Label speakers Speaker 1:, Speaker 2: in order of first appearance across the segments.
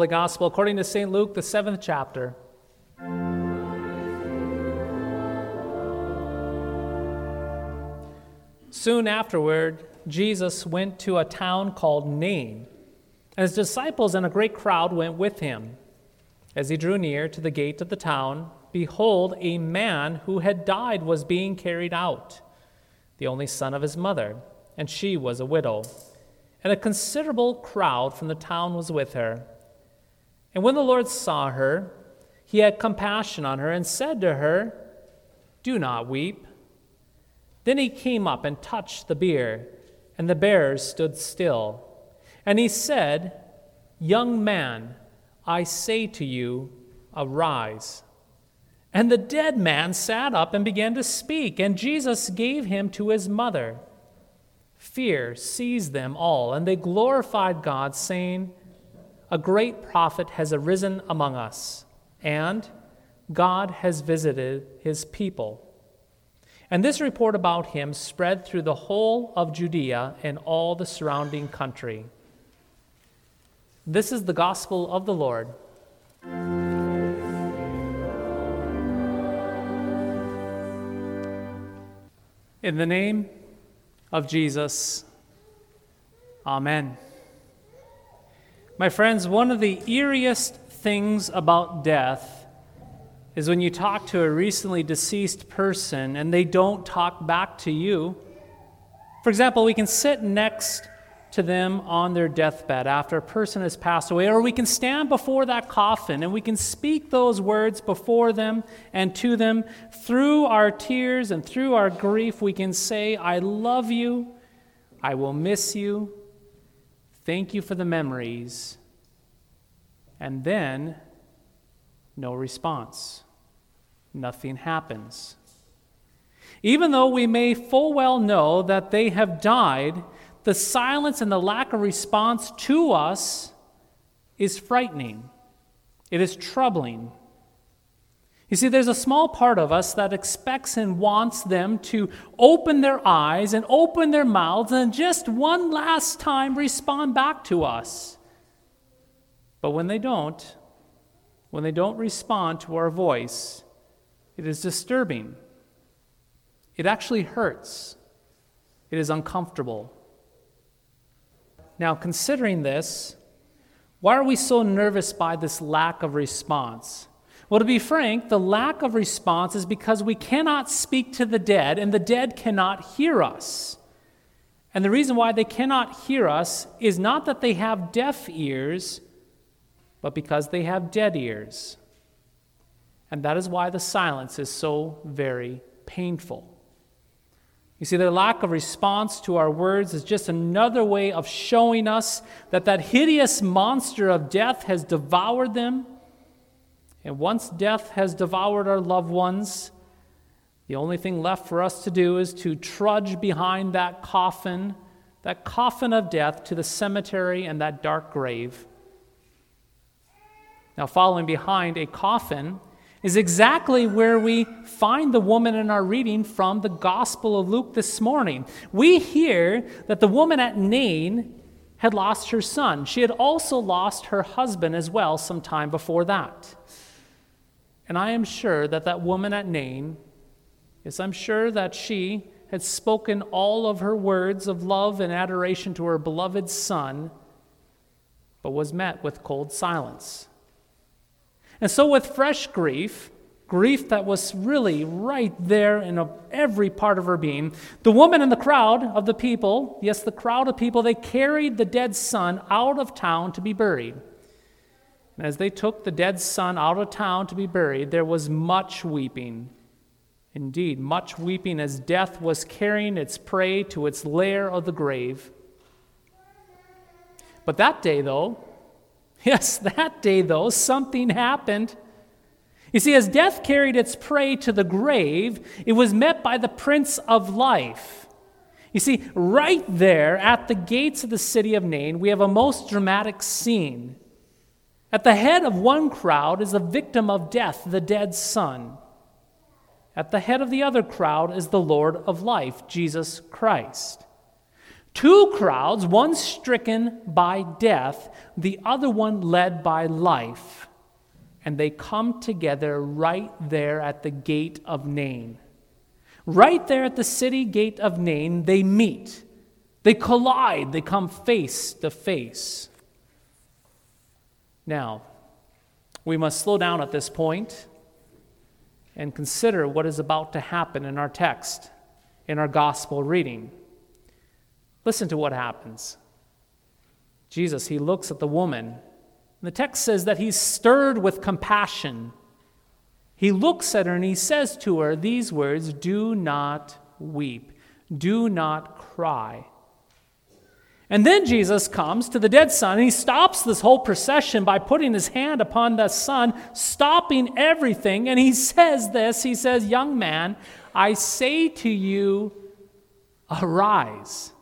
Speaker 1: Holy Gospel according to St. Luke, the seventh chapter. Soon afterward, Jesus went to a town called Nain, and his disciples and a great crowd went with him. As he drew near to the gate of the town, behold, a man who had died was being carried out, the only son of his mother, and she was a widow. And a considerable crowd from the town was with her. And when the Lord saw her, he had compassion on her and said to her, Do not weep. Then he came up and touched the bier, and the bearers stood still. And he said, Young man, I say to you, arise. And the dead man sat up and began to speak, and Jesus gave him to his mother. Fear seized them all, and they glorified God, saying, A great prophet has arisen among us, and God has visited his people. And this report about him spread through the whole of Judea and all the surrounding country. This is the gospel of the Lord. In the name of Jesus, Amen. My friends, one of the eeriest things about death is when you talk to a recently deceased person and they don't talk back to you. For example, we can sit next to them on their deathbed after a person has passed away, or we can stand before that coffin and we can speak those words before them and to them. Through our tears and through our grief, we can say, I love you, I will miss you, thank you for the memories. And then, no response. Nothing happens. Even though we may full well know that they have died, the silence and the lack of response to us is frightening. It is troubling. You see, there's a small part of us that expects and wants them to open their eyes and open their mouths and just one last time respond back to us. But when they don't, when they don't respond to our voice, it is disturbing. It actually hurts. It is uncomfortable. Now, considering this, why are we so nervous by this lack of response? Well, to be frank, the lack of response is because we cannot speak to the dead, and the dead cannot hear us. And the reason why they cannot hear us is not that they have deaf ears, but because they have dead ears. And that is why the silence is so very painful. You see, their lack of response to our words is just another way of showing us that that hideous monster of death has devoured them. And once death has devoured our loved ones, the only thing left for us to do is to trudge behind that coffin, that coffin of death, to the cemetery and that dark grave. Now, following behind a coffin is exactly where we find the woman in our reading from the Gospel of Luke this morning. We hear that the woman at Nain had lost her son. She had also lost her husband as well some time before that. And I am sure that that woman at Nain, yes, I'm sure that she had spoken all of her words of love and adoration to her beloved son, but was met with cold silence. And so, with fresh grief, grief that was really right there in every part of her being, the woman in the crowd of the people, yes, the crowd of people, they carried the dead son out of town to be buried. And as they took the dead son out of town to be buried, there was much weeping Indeed, much weeping as death was carrying its prey to its lair of the grave. But that day, though, yes, that day, though, something happened. You see, as death carried its prey to the grave, it was met by the Prince of Life. You see, right there at the gates of the city of Nain, we have a most dramatic scene. At the head of one crowd is the victim of death, the dead son. At the head of the other crowd is the Lord of life, Jesus Christ. Two crowds, one stricken by death, the other one led by life. And they come together right there at the gate of Nain. Right there at the city gate of Nain, they meet. They collide. They come face to face. Now, we must slow down at this point and consider what is about to happen in our text, in our gospel reading. Listen to what happens. Jesus, he looks at the woman. and the text says that he's stirred with compassion. He looks at her and he says to her these words Do not weep, do not cry. And then Jesus comes to the dead son and he stops this whole procession by putting his hand upon the son, stopping everything. And he says this He says, Young man, I say to you, arise.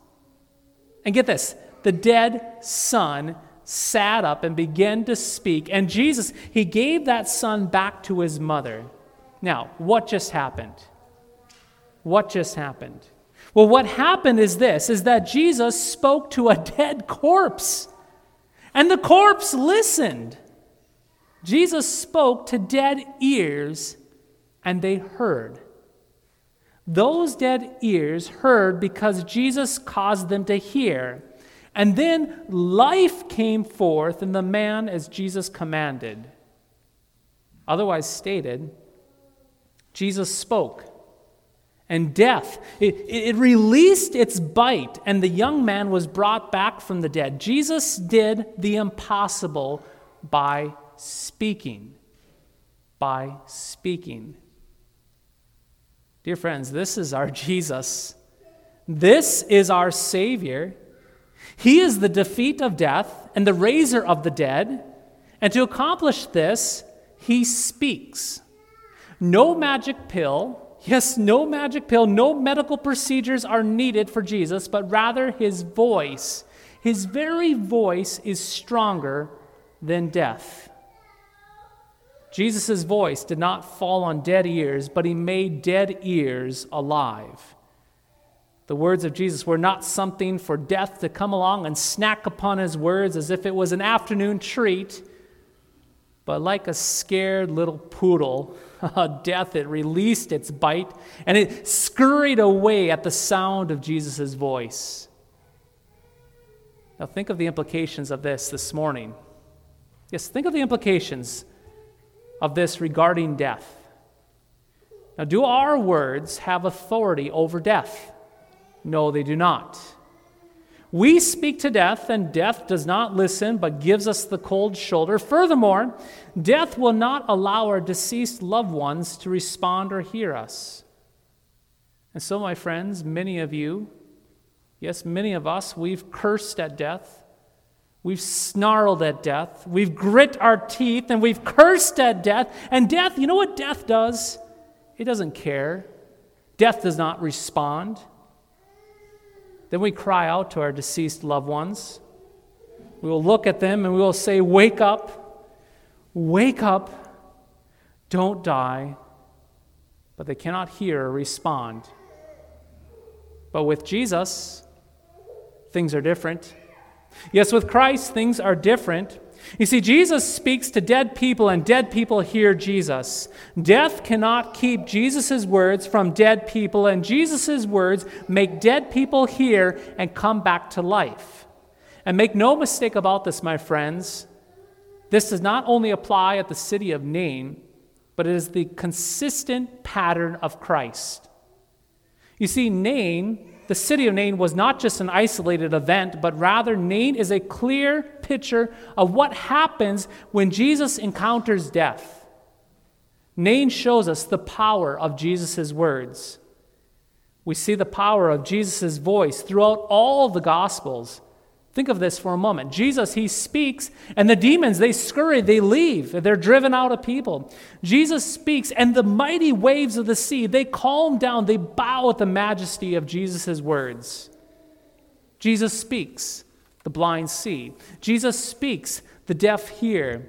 Speaker 1: And get this the dead son sat up and began to speak. And Jesus, he gave that son back to his mother. Now, what just happened? What just happened? Well, what happened is this is that Jesus spoke to a dead corpse. And the corpse listened. Jesus spoke to dead ears and they heard. Those dead ears heard because Jesus caused them to hear. And then life came forth in the man as Jesus commanded. Otherwise stated, Jesus spoke and death. It, it, released its bite, and the young man was brought back from the dead. Jesus did the impossible by speaking. By speaking. Dear friends, this is our Jesus. This is our Savior. He is the defeat of death and the raiser of the dead. And to accomplish this, he speaks. No magic pill, Yes, no magic pill, no medical procedures are needed for Jesus, but rather his voice. His very voice is stronger than death. Jesus' voice did not fall on dead ears, but he made dead ears alive. The words of Jesus were not something for death to come along and snack upon his words as if it was an afternoon treat, but like a scared little poodle death, it released its bite and it scurried away at the sound of Jesus' voice. Now, think of the implications of this this morning. Yes, think of the implications of this regarding death. Now, do our words have authority over death? No, they do not. We speak to death, and death does not listen but gives us the cold shoulder. Furthermore, death will not allow our deceased loved ones to respond or hear us. And so, my friends, many of you, yes, many of us, we've cursed at death. We've snarled at death. We've grit our teeth and we've cursed at death. And death, you know what death does? It doesn't care. Death does not respond. Then we cry out to our deceased loved ones. We will look at them and we will say, Wake up, wake up, don't die. But they cannot hear or respond. But with Jesus, things are different. Yes, with Christ, things are different. You see, Jesus speaks to dead people, and dead people hear Jesus. Death cannot keep Jesus' words from dead people, and Jesus' words make dead people hear and come back to life. And make no mistake about this, my friends, this does not only apply at the city of Nain, but it is the consistent pattern of Christ. You see, Nain the city of Nain was not just an isolated event, but rather Nain is a clear picture of what happens when Jesus encounters death. Nain shows us the power of Jesus' words. We see the power of Jesus' voice throughout all the Gospels. Think of this for a moment. Jesus, he speaks, and the demons, they scurry, they leave, they're driven out of people. Jesus speaks, and the mighty waves of the sea, they calm down, they bow at the majesty of Jesus' words. Jesus speaks, the blind see. Jesus speaks, the deaf hear.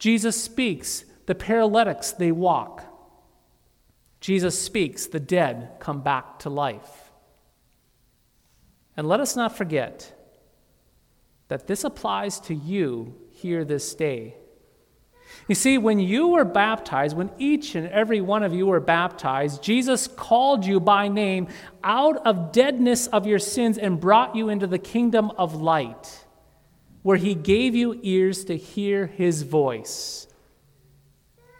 Speaker 1: Jesus speaks, the paralytics, they walk. Jesus speaks, the dead come back to life. And let us not forget, that this applies to you here this day. You see, when you were baptized, when each and every one of you were baptized, Jesus called you by name out of deadness of your sins and brought you into the kingdom of light, where he gave you ears to hear his voice.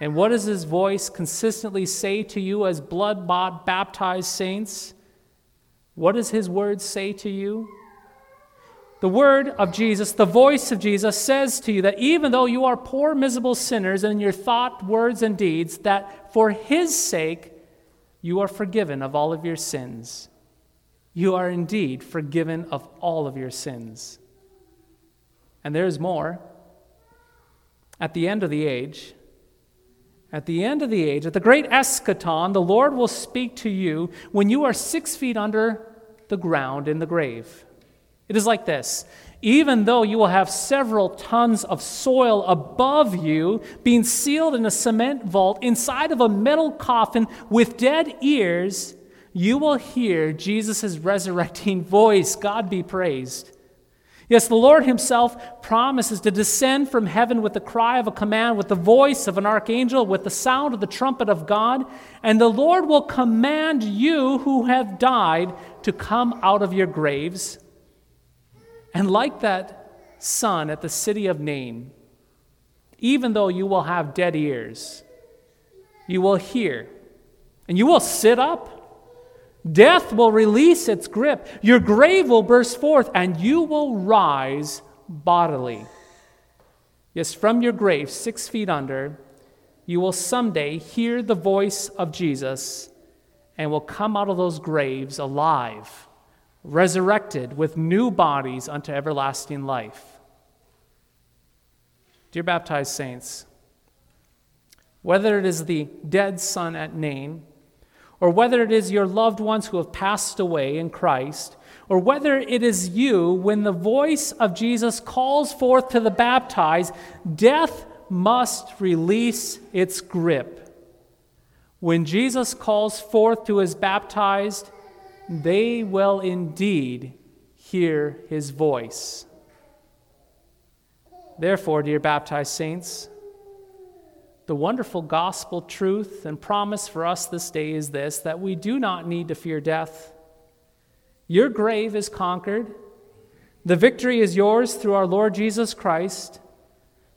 Speaker 1: And what does his voice consistently say to you as blood bought, baptized saints? What does his words say to you? The word of Jesus, the voice of Jesus says to you that even though you are poor, miserable sinners in your thought, words, and deeds, that for his sake you are forgiven of all of your sins. You are indeed forgiven of all of your sins. And there's more. At the end of the age, at the end of the age, at the great eschaton, the Lord will speak to you when you are six feet under the ground in the grave. It is like this even though you will have several tons of soil above you, being sealed in a cement vault inside of a metal coffin with dead ears, you will hear Jesus' resurrecting voice. God be praised. Yes, the Lord Himself promises to descend from heaven with the cry of a command, with the voice of an archangel, with the sound of the trumpet of God, and the Lord will command you who have died to come out of your graves and like that son at the city of Nain, even though you will have dead ears, you will hear and you will sit up. Death will release its grip. Your grave will burst forth and you will rise bodily. Yes, from your grave, six feet under, you will someday hear the voice of Jesus and will come out of those graves alive resurrected with new bodies unto everlasting life. Dear baptized saints, whether it is the dead son at Nain, or whether it is your loved ones who have passed away in Christ, or whether it is you, when the voice of Jesus calls forth to the baptized, death must release its grip. When Jesus calls forth to his baptized, they will indeed hear his voice. Therefore, dear baptized saints, the wonderful gospel truth and promise for us this day is this that we do not need to fear death. Your grave is conquered. The victory is yours through our Lord Jesus Christ.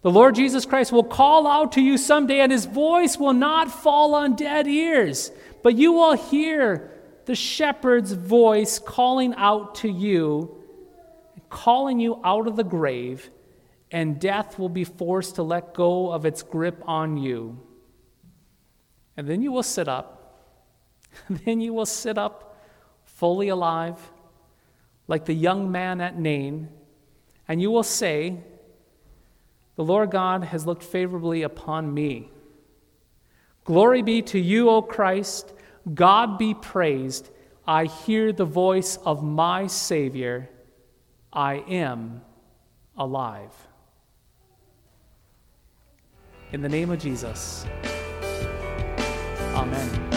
Speaker 1: The Lord Jesus Christ will call out to you someday, and his voice will not fall on dead ears, but you will hear the shepherd's voice calling out to you, calling you out of the grave, and death will be forced to let go of its grip on you. And then you will sit up. then you will sit up fully alive, like the young man at Nain, and you will say, The Lord God has looked favorably upon me. Glory be to you, O Christ. God be praised. I hear the voice of my Savior. I am alive. In the name of Jesus. Amen.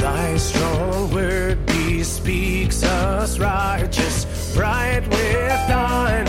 Speaker 2: Thy strong word bespeaks us righteous, bright with thine